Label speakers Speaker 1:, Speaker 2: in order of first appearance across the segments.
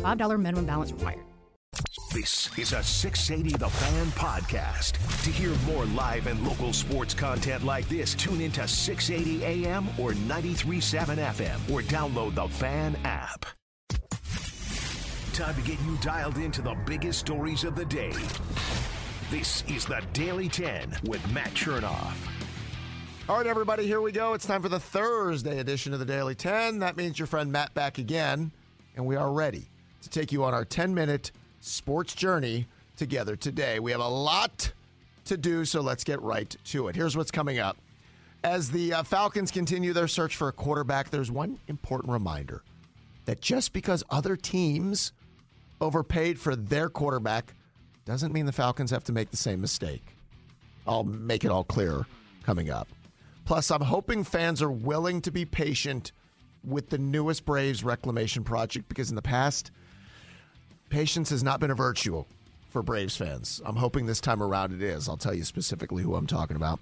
Speaker 1: $5 minimum balance required.
Speaker 2: This is a 680 The Fan podcast. To hear more live and local sports content like this, tune into 680 AM or 937 FM or download the Fan app. Time to get you dialed into the biggest stories of the day. This is the Daily 10 with Matt Chernoff.
Speaker 3: All right, everybody, here we go. It's time for the Thursday edition of the Daily 10. That means your friend Matt back again, and we are ready to take you on our 10 minute sports journey together today. We have a lot to do, so let's get right to it. Here's what's coming up. As the uh, Falcons continue their search for a quarterback, there's one important reminder that just because other teams overpaid for their quarterback doesn't mean the Falcons have to make the same mistake. I'll make it all clear coming up. Plus, I'm hoping fans are willing to be patient with the newest Braves reclamation project because in the past, patience has not been a virtue for Braves fans. I'm hoping this time around it is. I'll tell you specifically who I'm talking about.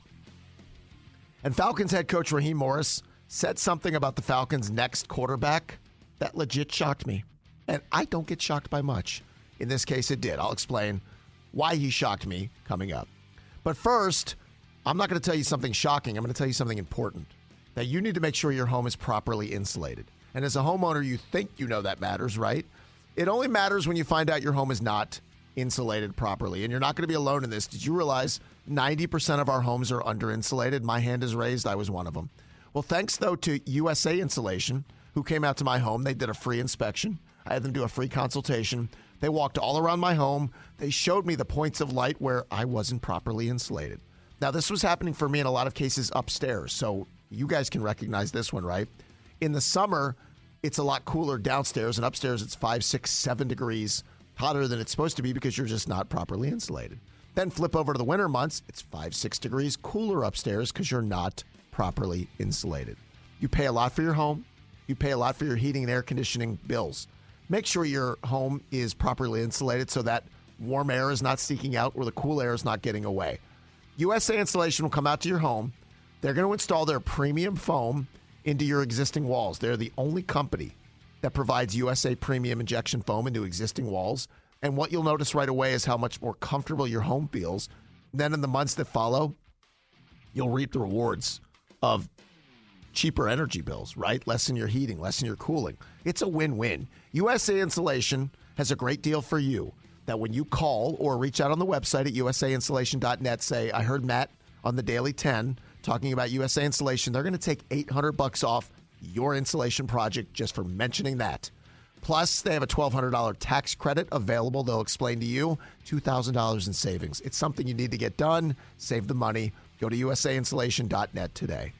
Speaker 3: And Falcons head coach Raheem Morris said something about the Falcons' next quarterback that legit shocked me. And I don't get shocked by much. In this case, it did. I'll explain why he shocked me coming up. But first, I'm not going to tell you something shocking. I'm going to tell you something important that you need to make sure your home is properly insulated. And as a homeowner, you think you know that matters, right? It only matters when you find out your home is not insulated properly. And you're not going to be alone in this. Did you realize 90% of our homes are under insulated? My hand is raised. I was one of them. Well, thanks though to USA Insulation, who came out to my home. They did a free inspection. I had them do a free consultation. They walked all around my home. They showed me the points of light where I wasn't properly insulated. Now, this was happening for me in a lot of cases upstairs. So you guys can recognize this one, right? In the summer, it's a lot cooler downstairs, and upstairs it's five, six, seven degrees hotter than it's supposed to be because you're just not properly insulated. Then flip over to the winter months, it's five, six degrees cooler upstairs because you're not properly insulated. You pay a lot for your home, you pay a lot for your heating and air conditioning bills. Make sure your home is properly insulated so that warm air is not seeking out or the cool air is not getting away. USA Insulation will come out to your home. They're going to install their premium foam into your existing walls. They're the only company that provides USA premium injection foam into existing walls. And what you'll notice right away is how much more comfortable your home feels. Then in the months that follow, you'll reap the rewards of cheaper energy bills, right? Less in your heating, less in your cooling. It's a win win. USA Insulation has a great deal for you that when you call or reach out on the website at usainsulation.net, say, I heard Matt on the Daily 10 talking about USA Insulation, they're going to take 800 bucks off your insulation project just for mentioning that. Plus, they have a $1,200 tax credit available. They'll explain to you $2,000 in savings. It's something you need to get done. Save the money. Go to usainsulation.net today.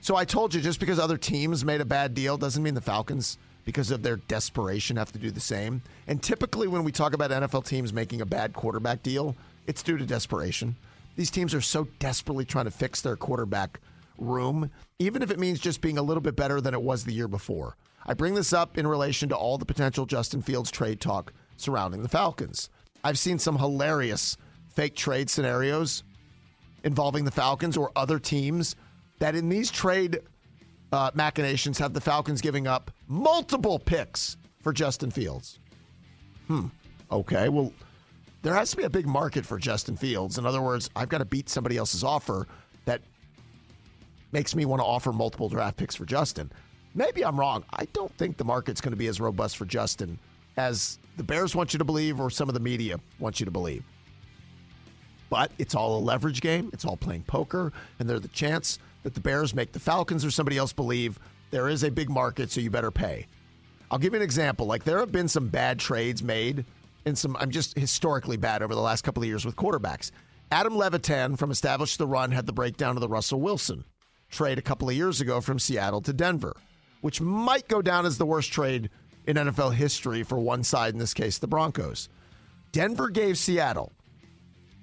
Speaker 3: So I told you, just because other teams made a bad deal doesn't mean the Falcons, because of their desperation, have to do the same. And typically, when we talk about NFL teams making a bad quarterback deal, it's due to desperation. These teams are so desperately trying to fix their quarterback room, even if it means just being a little bit better than it was the year before. I bring this up in relation to all the potential Justin Fields trade talk surrounding the Falcons. I've seen some hilarious fake trade scenarios involving the Falcons or other teams that in these trade uh, machinations have the Falcons giving up multiple picks for Justin Fields. Hmm. Okay. Well, there has to be a big market for Justin Fields. In other words, I've got to beat somebody else's offer that makes me want to offer multiple draft picks for Justin. Maybe I'm wrong. I don't think the market's going to be as robust for Justin as the Bears want you to believe or some of the media want you to believe. But it's all a leverage game. It's all playing poker, and there's the chance that the Bears make the Falcons or somebody else believe there is a big market, so you better pay. I'll give you an example. Like there have been some bad trades made, and some I'm just historically bad over the last couple of years with quarterbacks. Adam Levitan from Establish the Run had the breakdown of the Russell Wilson trade a couple of years ago from Seattle to Denver, which might go down as the worst trade in NFL history for one side, in this case, the Broncos. Denver gave Seattle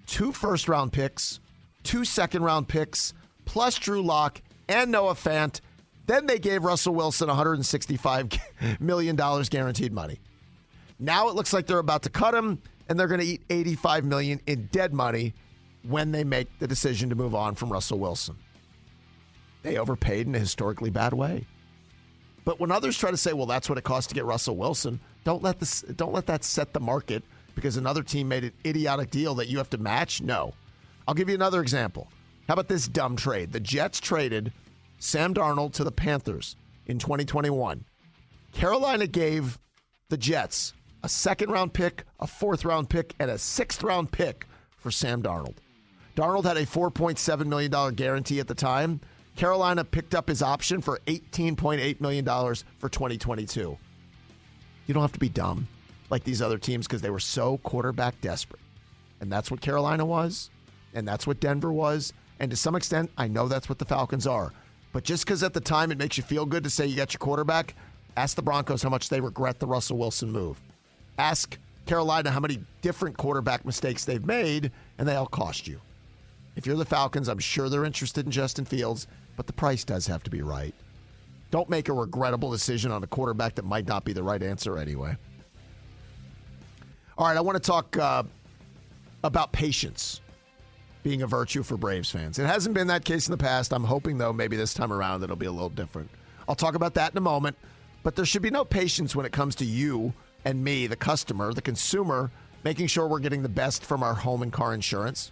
Speaker 3: two first round picks, two second round picks, plus Drew Lock and Noah Fant. Then they gave Russell Wilson $165 million guaranteed money. Now it looks like they're about to cut him, and they're going to eat 85 million in dead money when they make the decision to move on from Russell Wilson. They overpaid in a historically bad way. But when others try to say, "Well, that's what it costs to get Russell Wilson," don't let this don't let that set the market because another team made an idiotic deal that you have to match. No. I'll give you another example. How about this dumb trade? The Jets traded Sam Darnold to the Panthers in 2021. Carolina gave the Jets a second round pick, a fourth round pick, and a sixth round pick for Sam Darnold. Darnold had a $4.7 million guarantee at the time. Carolina picked up his option for $18.8 million for 2022. You don't have to be dumb like these other teams because they were so quarterback desperate. And that's what Carolina was, and that's what Denver was. And to some extent, I know that's what the Falcons are. But just because at the time it makes you feel good to say you got your quarterback, ask the Broncos how much they regret the Russell Wilson move. Ask Carolina how many different quarterback mistakes they've made, and they all cost you. If you're the Falcons, I'm sure they're interested in Justin Fields, but the price does have to be right. Don't make a regrettable decision on a quarterback that might not be the right answer anyway. All right, I want to talk uh, about patience being a virtue for Braves fans. It hasn't been that case in the past. I'm hoping, though, maybe this time around it'll be a little different. I'll talk about that in a moment. But there should be no patience when it comes to you and me, the customer, the consumer, making sure we're getting the best from our home and car insurance.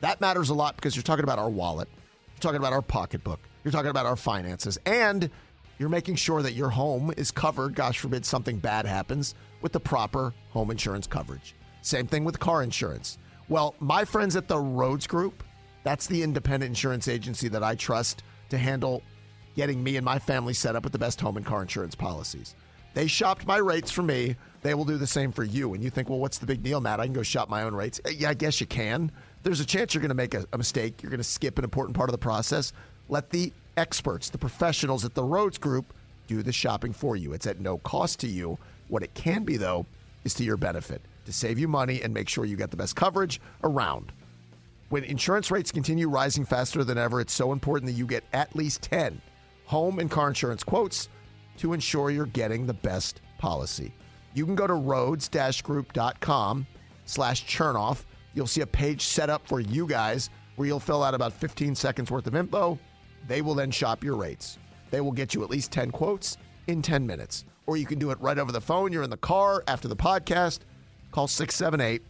Speaker 3: That matters a lot because you're talking about our wallet, you're talking about our pocketbook, you're talking about our finances, and you're making sure that your home is covered, gosh forbid something bad happens, with the proper home insurance coverage. Same thing with car insurance. Well, my friends at the Rhoads Group, that's the independent insurance agency that I trust to handle getting me and my family set up with the best home and car insurance policies. They shopped my rates for me. They will do the same for you. And you think, well, what's the big deal, Matt? I can go shop my own rates. Yeah, I guess you can. There's a chance you're going to make a, a mistake. You're going to skip an important part of the process. Let the experts, the professionals at the Rhoads Group, do the shopping for you. It's at no cost to you. What it can be, though, is to your benefit to save you money and make sure you get the best coverage around. When insurance rates continue rising faster than ever, it's so important that you get at least 10 home and car insurance quotes to ensure you're getting the best policy. You can go to rhoads-group.com slash chernoff. You'll see a page set up for you guys where you'll fill out about 15 seconds worth of info. They will then shop your rates. They will get you at least 10 quotes in 10 minutes. Or you can do it right over the phone. You're in the car after the podcast. Call 678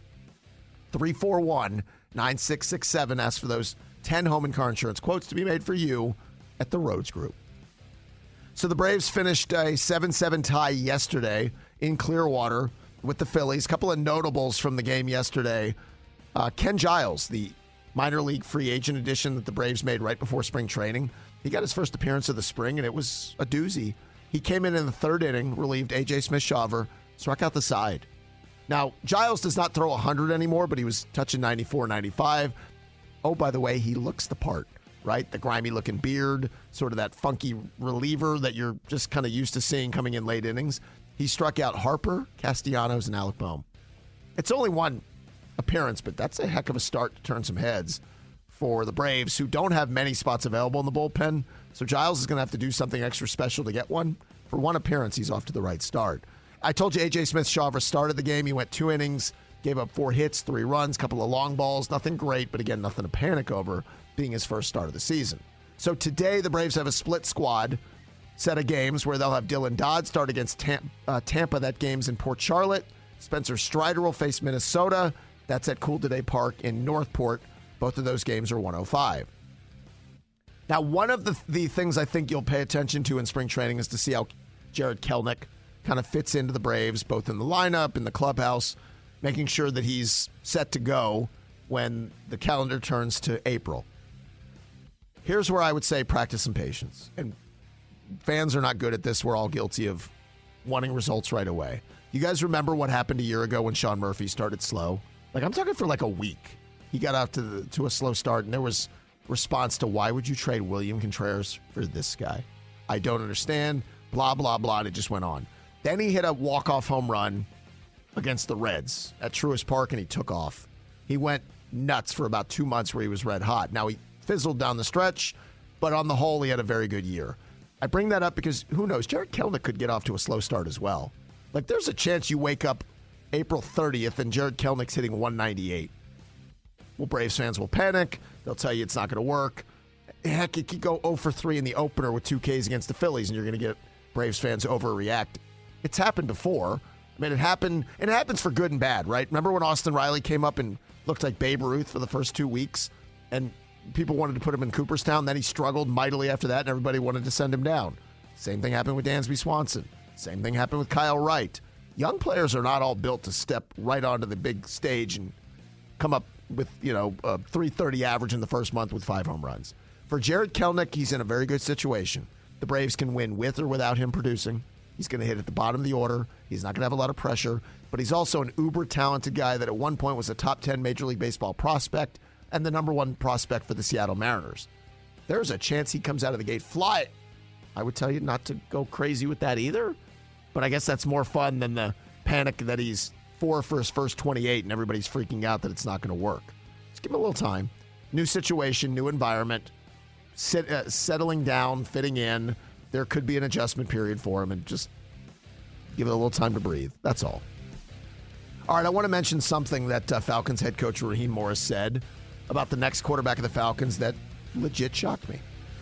Speaker 3: 341 9667. Ask for those 10 home and car insurance quotes to be made for you at the Rhoads Group. So the Braves finished a 7 7 tie yesterday in Clearwater with the Phillies. A couple of notables from the game yesterday. Uh, Ken Giles, the minor league free agent addition that the Braves made right before spring training, he got his first appearance of the spring, and it was a doozy. He came in in the third inning, relieved A.J. Smith-Shawver, struck out the side. Now, Giles does not throw 100 anymore, but he was touching 94, 95. Oh, by the way, he looks the part right? The grimy looking beard, sort of that funky reliever that you're just kind of used to seeing coming in late innings. He struck out Harper, Castellanos, and Alec Bohm. It's only one appearance, but that's a heck of a start to turn some heads for the Braves, who don't have many spots available in the bullpen. So Giles is going to have to do something extra special to get one. For one appearance, he's off to the right start. I told you AJ Smith-Shawver started the game. He went two innings, gave up four hits, three runs, couple of long balls. Nothing great, but again, nothing to panic over being his first start of the season. So today, the Braves have a split squad set of games where they'll have Dylan Dodd start against Tam- uh, Tampa. That game's in Port Charlotte. Spencer Strider will face Minnesota. That's at CoolToday Park in Northport. Both of those games are 105. Now, one of the, the things I think you'll pay attention to in spring training is to see how Jarred Kelenic kind of fits into the Braves, both in the lineup, in the clubhouse, making sure that he's set to go when the calendar turns to April. Here's where I would say practice some patience. And fans are not good at this. We're all guilty of wanting results right away. You guys remember what happened a year ago when Sean Murphy started slow? Like I'm talking for like a week. He got out to the, to a slow start, and there was response to why would you trade William Contreras for this guy? I don't understand. Blah blah blah. And it just went on. Then he hit a walk-off home run against the Reds at Truist Park, and he took off. He went nuts for about two months where he was red hot. Now he fizzled down the stretch, but on the whole, he had a very good year. I bring that up because who knows? Jarred Kelenic could get off to a slow start as well. Like, there's a chance you wake up April 30th and Jarred Kelenic's hitting 198. Well, Braves fans will panic. They'll tell you it's not going to work. Heck, you could go 0 for 3 in the opener with two Ks against the Phillies, and you're going to get Braves fans overreact. It's happened before. I mean, it happened, and it happens for good and bad, right? Remember when Austin Riley came up and looked like Babe Ruth for the first two weeks, and people wanted to put him in Cooperstown. Then he struggled mightily after that, and everybody wanted to send him down. Same thing happened with Dansby Swanson. Same thing happened with Kyle Wright. Young players are not all built to step right onto the big stage and come up with you know a 330 average in the first month with five home runs. For Jarred Kelenic, he's in a very good situation. The Braves can win with or without him producing. He's going to hit at the bottom of the order. He's not going to have a lot of pressure, but he's also an uber talented guy that at one point was a top 10 Major League Baseball prospect and the number one prospect for the Seattle Mariners. There's a chance he comes out of the gate fly. I would tell you not to go crazy with that either, but I guess that's more fun than the panic that he's four for his first 28 and everybody's freaking out that it's not going to work. Just give him a little time. New situation, new environment, sit, uh, settling down, fitting in. There could be an adjustment period for him and just give it a little time to breathe. That's all. All right, I want to mention something that uh, Falcons head coach Raheem Morris said about the next quarterback of the Falcons that legit shocked me.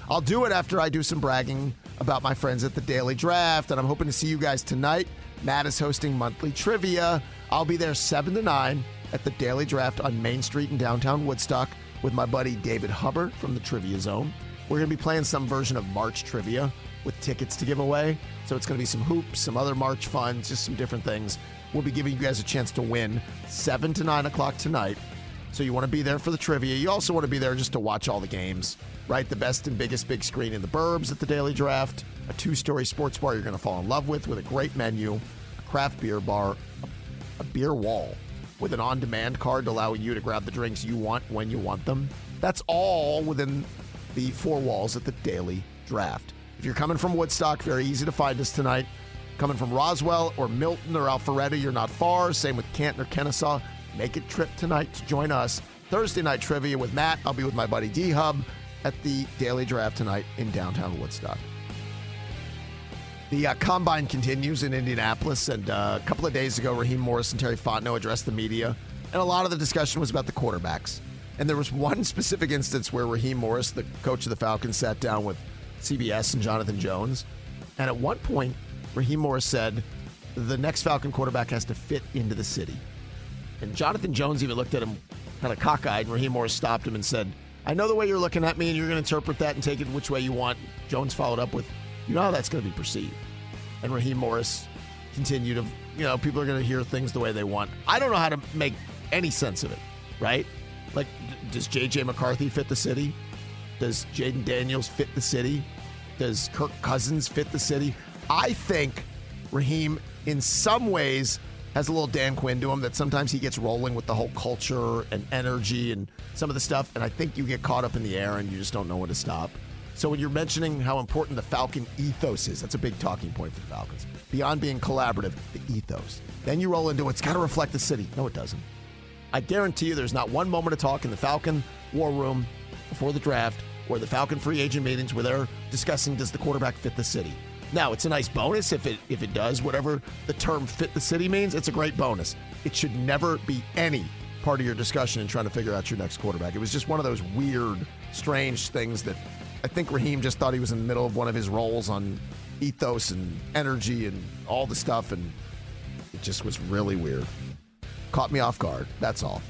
Speaker 3: I'll do it after I do some bragging about my friends at the Daily Draft, and I'm hoping to see you guys tonight. Matt is hosting monthly trivia. I'll be there 7 to 9 at the Daily Draft on Main Street in downtown Woodstock with my buddy David Hubbard from the Trivia Zone. We're going to be playing some version of March Trivia with tickets to give away. So it's going to be some hoops, some other March funds, just some different things. We'll be giving you guys a chance to win 7 to 9 o'clock tonight. So you want to be there for the trivia. You also want to be there just to watch all the games, right? The best and biggest big screen in the burbs at the Daily Draft, a two story sports bar you're going to fall in love with, with a great menu, a craft beer bar, a beer wall with an on demand card allowing you to grab the drinks you want when you want them. That's all within the four walls at the Daily Draft. If you're coming from Woodstock, very easy to find us tonight. Coming from Roswell or Milton or Alpharetta, you're not far. Same with Canton or Kennesaw. Make a trip tonight to join us. Thursday night trivia with Matt. I'll be with my buddy D Hub at the Daily Draft tonight in downtown Woodstock. The uh, combine continues in Indianapolis, and uh, a couple of days ago, Raheem Morris and Terry Fontenot addressed the media, and a lot of the discussion was about the quarterbacks. And there was one specific instance where Raheem Morris, the coach of the Falcons, sat down with CBS and Jonathan Jones, and at one point, Raheem Morris said, "The next Falcon quarterback has to fit into the city." And Jonathan Jones even looked at him kind of cockeyed, and Raheem Morris stopped him and said, I know the way you're looking at me, and you're going to interpret that and take it which way you want. Jones followed up with, You know how that's going to be perceived. And Raheem Morris continued to, you know, people are going to hear things the way they want. I don't know how to make any sense of it, right? Like, does J.J. McCarthy fit the city? Does Jayden Daniels fit the city? Does Kirk Cousins fit the city? I think Raheem, in some ways, has a little Dan Quinn to him that sometimes he gets rolling with the whole culture and energy and some of the stuff. And I think you get caught up in the air and you just don't know when to stop. So when you're mentioning how important the Falcon ethos is, that's a big talking point for the Falcons. Beyond being collaborative, the ethos. Then you roll into it's got to reflect the city. No, it doesn't. I guarantee you there's not one moment of talk in the Falcon war room before the draft or the Falcon free agent meetings where they're discussing does the quarterback fit the city. Now, it's a nice bonus if it if it does whatever the term fit the city means. It's a great bonus. It should never be any part of your discussion in trying to figure out your next quarterback. It was just one of those weird, strange things that I think Raheem just thought he was in the middle of one of his rolls on ethos and energy and all the stuff, and it just was really weird. Caught me off guard. That's all.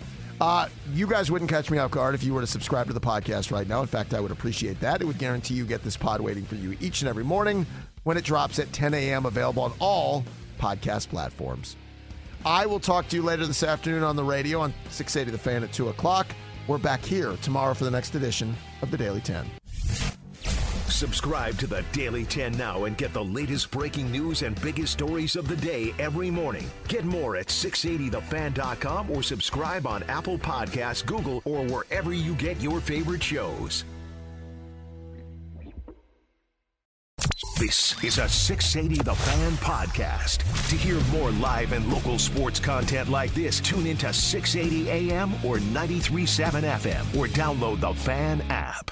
Speaker 3: Uh, you guys wouldn't catch me off guard if you were to subscribe to the podcast right now. In fact, I would appreciate that. It would guarantee you get this pod waiting for you each and every morning when it drops at 10 a.m., available on all podcast platforms. I will talk to you later this afternoon on the radio on 680 The Fan at 2 o'clock. We're back here tomorrow for the next edition of the Daily 10.
Speaker 2: Subscribe to the Daily 10 now and get the latest breaking news and biggest stories of the day every morning. Get more at 680thefan.com or subscribe on Apple Podcasts, Google, or wherever you get your favorite shows. This is a 680 The Fan podcast. To hear more live and local sports content like this, tune into 680 AM or 937 FM or download the Fan app.